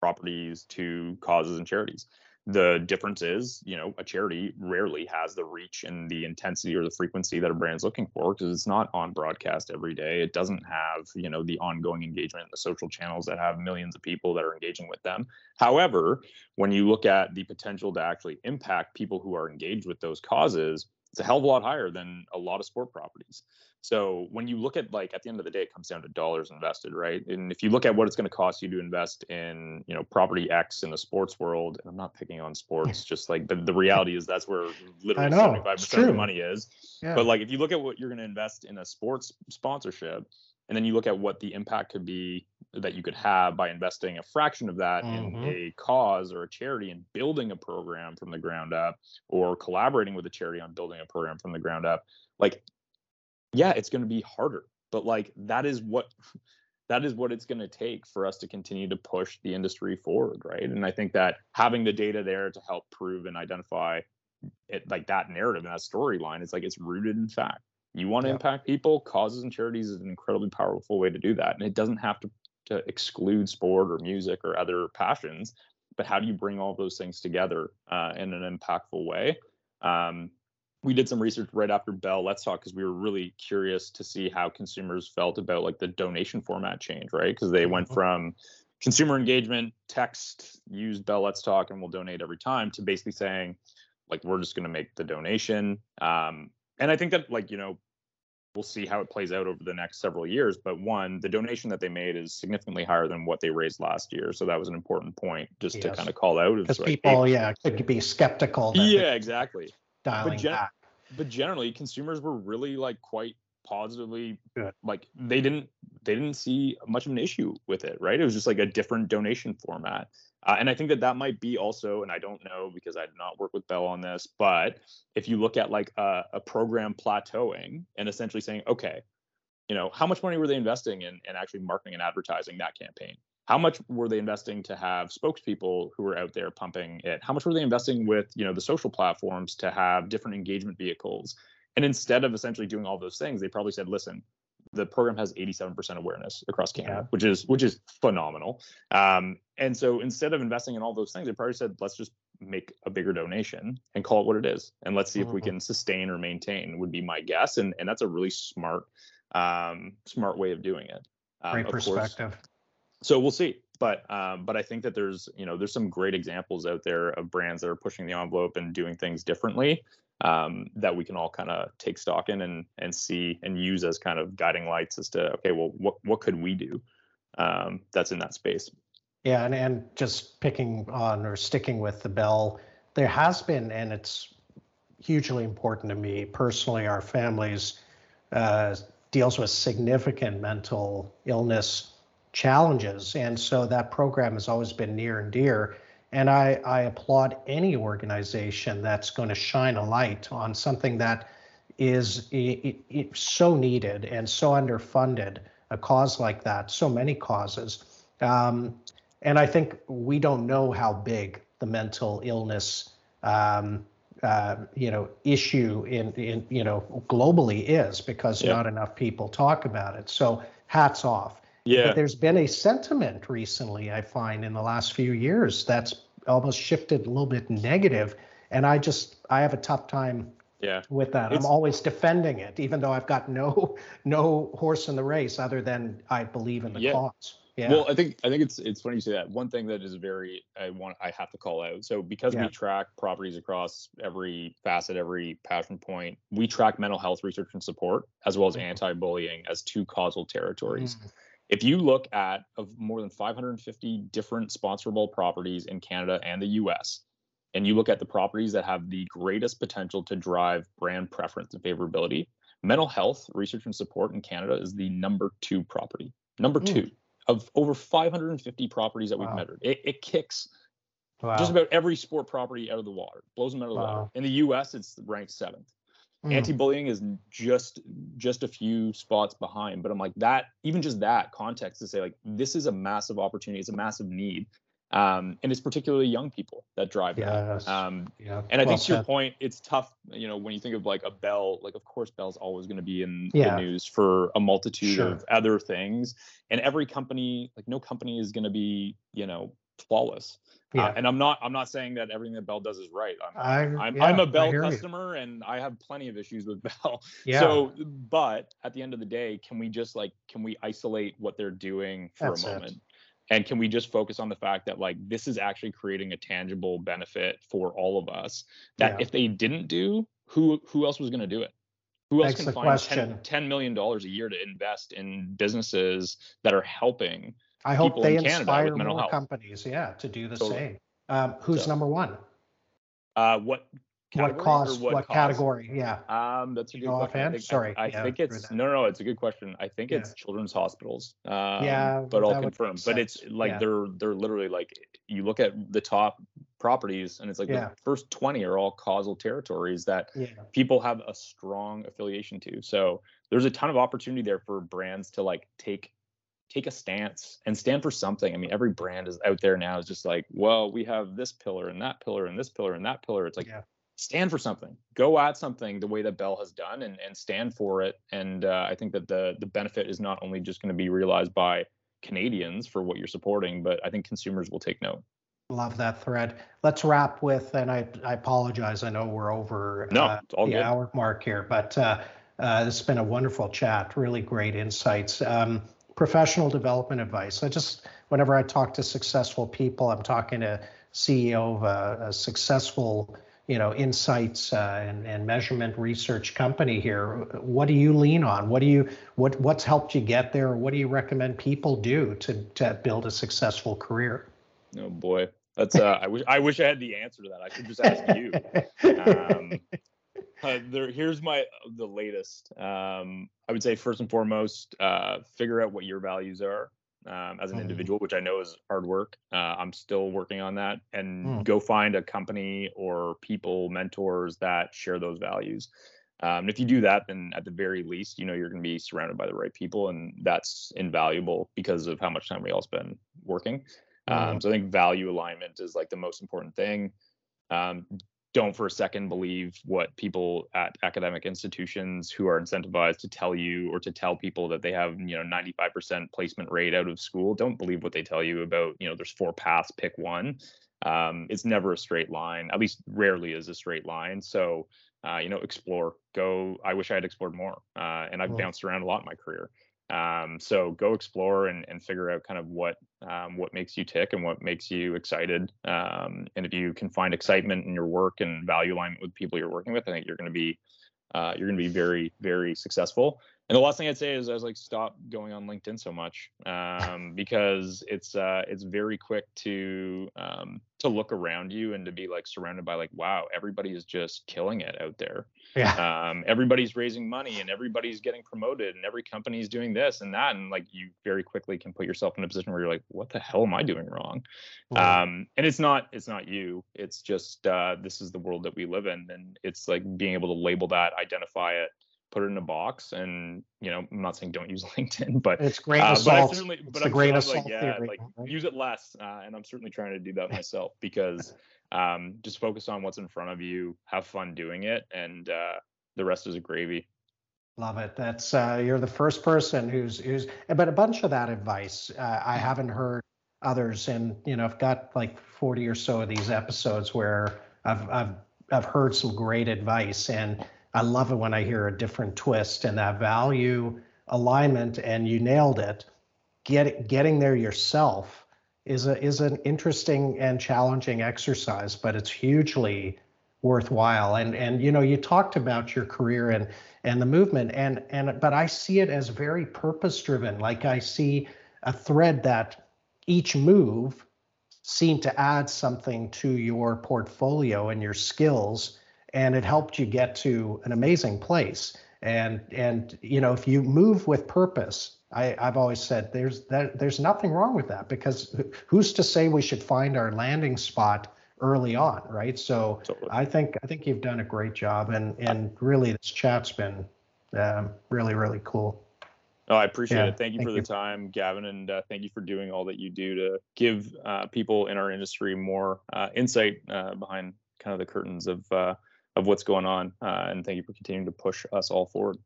properties to causes and charities the difference is, you know, a charity rarely has the reach and the intensity or the frequency that a brand's looking for because it's not on broadcast every day. It doesn't have, you know, the ongoing engagement in the social channels that have millions of people that are engaging with them. However, when you look at the potential to actually impact people who are engaged with those causes, it's a hell of a lot higher than a lot of sport properties. So when you look at like at the end of the day, it comes down to dollars invested, right? And if you look at what it's going to cost you to invest in, you know, property X in the sports world, and I'm not picking on sports, just like the, the reality is that's where literally 75% of the money is. Yeah. But like if you look at what you're going to invest in a sports sponsorship, and then you look at what the impact could be that you could have by investing a fraction of that mm-hmm. in a cause or a charity and building a program from the ground up or collaborating with a charity on building a program from the ground up like yeah, it's going to be harder, but like that is what that is what it's going to take for us to continue to push the industry forward, right? And I think that having the data there to help prove and identify it like that narrative and that storyline is like it's rooted in fact. You want to yeah. impact people, causes and charities is an incredibly powerful way to do that. And it doesn't have to to exclude sport or music or other passions, but how do you bring all those things together uh, in an impactful way? Um, we did some research right after Bell Let's Talk because we were really curious to see how consumers felt about like the donation format change, right? Because they went mm-hmm. from consumer engagement, text, use Bell Let's Talk, and we'll donate every time to basically saying, like, we're just going to make the donation. Um, and I think that, like, you know, we'll see how it plays out over the next several years. But one, the donation that they made is significantly higher than what they raised last year. So that was an important point just yes. to kind of call out. Because like, people, hey, yeah, could be skeptical. Yeah, exactly dialing but gen- back. But generally, consumers were really like quite positively Good. like they didn't they didn't see much of an issue with it right? It was just like a different donation format. Uh, and i think that that might be also and i don't know because i did not work with bell on this but if you look at like a, a program plateauing and essentially saying okay you know how much money were they investing in in actually marketing and advertising that campaign? How much were they investing to have spokespeople who were out there pumping it? How much were they investing with you know the social platforms to have different engagement vehicles? And instead of essentially doing all those things they probably said listen the program has 87% awareness across canada Yeah. which is which is phenomenal um, and so instead of investing in all those things they probably said let's just make a bigger donation and call it what it is and let's see if we Mhm. can sustain or maintain would be my guess and and that's a really smart um, smart way of doing it um, Great of course, perspective. so we'll see but um, but i think that there's you know there's some great examples out there of brands that are pushing the envelope and doing things differently um, that we can all kind of take stock in and and see and use as kind of guiding lights as to okay well what what could we do um, that's in that space Yeah, and, and just picking on or sticking with the bell, there has been, and it's hugely important to me personally, our families uh, deals with significant mental illness challenges. And so that program has always been near and dear. And I, I applaud any organization that's going to shine a light on something that is i i i- so needed and so underfunded, a cause like that, so many causes. Um, and I think we don't know how big the mental illness, um, uh, you know, issue in, in you know globally is because Yeah. not enough people talk about it. So hats off. yeah But there's been a sentiment recently, I find, in the last few years that's almost shifted a little bit negative, and I just I have a tough time yeah with that. It's- I'm always defending it, even though I've got no no horse in the race other than I believe in the Yeah. cause. Yeah. Well, I think I think it's it's funny you say that. One thing that is very I want I have to call out. So because Yeah. we track properties across every facet, every passion point, we track mental health research and support as well as Mhm. anti-bullying as two causal territories. Mm. If you look at of more than 550 different sponsorable properties in Canada and the US, and you look at the properties that have the greatest potential to drive brand preference and favorability, mental health research and support in Canada is the number two property. Number Mm. two of over 550 properties that we've measured. It, it kicks Wow. just about every sport property out of the water, blows them out of the water. In the US, it's ranked seventh. Mm. Anti-bullying is just just a few spots behind, but I'm like that. Even just that context to say like this is a massive opportunity, it's a massive need, um, and it's particularly young people that drive Yes. that. Um, yeah. and I well think to your point, it's tough. You know, when you think of like a Bell, like of course Bell's always going to be in Yeah. the news for a multitude Sure. of other things, and every company, like no company, is going to be you know flawless. Uh, Yeah. and I'm not I'm not saying that everything that Bell does is right. I'm I, I'm, yeah, I'm a Bell hear you. customer and I have plenty of issues with Bell. Yeah. So, but at the end of the day, can we just like can we isolate what they're doing for That's a it. moment? And can we just focus on the fact that like this is actually creating a tangible benefit for all of us that Yeah. if they didn't do, who who else was going to do it? Who else can find question. 10, $10 million a year to invest in businesses that are helping? I hope they in inspire more health. companies, yeah, to do the Totally. same. Um, who's So, number one? Uh, what category What cause? what, What category? Yeah. Um, that's a You good know question. I think, Sorry, I, I yeah, think it's no, no. It's a good question. I think Yeah. it's children's hospitals. Um, Yeah, but I'll that would make confirm. But it's like Yeah. they're they're literally like you look at the top properties, and it's like the first twenty are all causal territories that people have a strong affiliation to. So there's a ton of opportunity there for brands to like take take a stance and stand for something. I mean, every brand is out there now is just like, well, we have this pillar and that pillar and this pillar and that pillar. It's like yeah. stand for something go at something the way that bell has done and, and stand for it and uh, i think that the the benefit is not only just going to be realized by canadians for what you're supporting but i think consumers will take note Love that thread. Let's wrap with, and I, I apologize. I know we're over No, uh, it's all the good. hour mark here, but uh, uh, has been a wonderful chat. Really great insights. Um, professional development advice. I just, whenever I talk to successful people, I'm talking to CEO of a, a successful, you know, insights uh, and, and measurement research company here. What do you lean on? What do you, what, what's helped you get there? What do you recommend people do to, to build a successful career? oh boy that's uh i wish i wish i had the answer to that i should just ask you um, uh, there, here's my the latest. Um, I would say first and foremost, uh, figure out what your values are um, as an mm. individual, which I know is hard work. Uh, I'm still working on that, and mm. go find a company or people, mentors that share those values. Um, if you do that, then at the very least, you know you're going to be surrounded by the right people, and that's invaluable because of how much time we all spend working. Um, so I think value alignment is like the most important thing. Um, don't for a second believe what people at academic institutions who are incentivized to tell you or to tell people that they have you know 95% placement rate out of school don't believe what they tell you about you know there's four paths pick one. Um, it's never a straight line at least rarely is a straight line. So uh, you know explore go i wish i had explored more uh, and i've mm-hmm. bounced around a lot in my career. Um, so go explore and, and figure out kind of what um, what makes you tick and what makes you excited. Um, and if you can find excitement in your work and value alignment with people you're working with, I think you're going to be uh, you're going to be very very successful. And the last thing I'd say is I was like stop going on LinkedIn so much um, because it's uh, it's very quick to um, to look around you and to be like surrounded by like wow everybody is just killing it out there. Yeah. Um, everybody's raising money and everybody's getting promoted and every company's doing this and that and like you very quickly can put yourself in a position where you're like what the hell am I doing wrong? Um, and it's not it's not you. It's just uh, this is the world that we live in and it's like being able to label that, identify it put it in a box and you know i'm not saying don't use linkedin but it's great uh, but i certainly it's but i'm grain of like yeah theory, like right? use it less uh, and i'm certainly trying to do that myself because um, just focus on what's in front of you have fun doing it and uh, the rest is a gravy. Love it. That's uh, you're the first person who's who's but a bunch of that advice uh, i haven't heard others and you know i've got like 40 or so of these episodes where i've i've i've heard some great advice and I love it when I hear a different twist and that value alignment, and you nailed it. Get, getting there yourself is a is an interesting and challenging exercise, but it's hugely worthwhile. And and you know, you talked about your career and and the movement, and and but I see it as very purpose driven. Like I see a thread that each move seemed to add something to your portfolio and your skills and it helped you get to an amazing place. And and you know, if you move with purpose, I, I've always said there's that there's nothing wrong with that because who's to say we should find our landing spot early on, right? So totally. I think I think you've done a great job, and and really this chat's been um, really really cool. Oh, I appreciate yeah, it. Thank you thank for the time, Gavin, and uh, thank you for doing all that you do to give uh, people in our industry more uh, insight uh, behind kind of the curtains of uh, of what's going on. Uh, and thank you for continuing to push us all forward.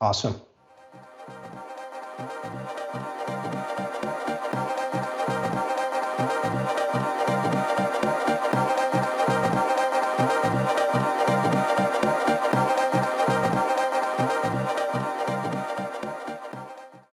Awesome.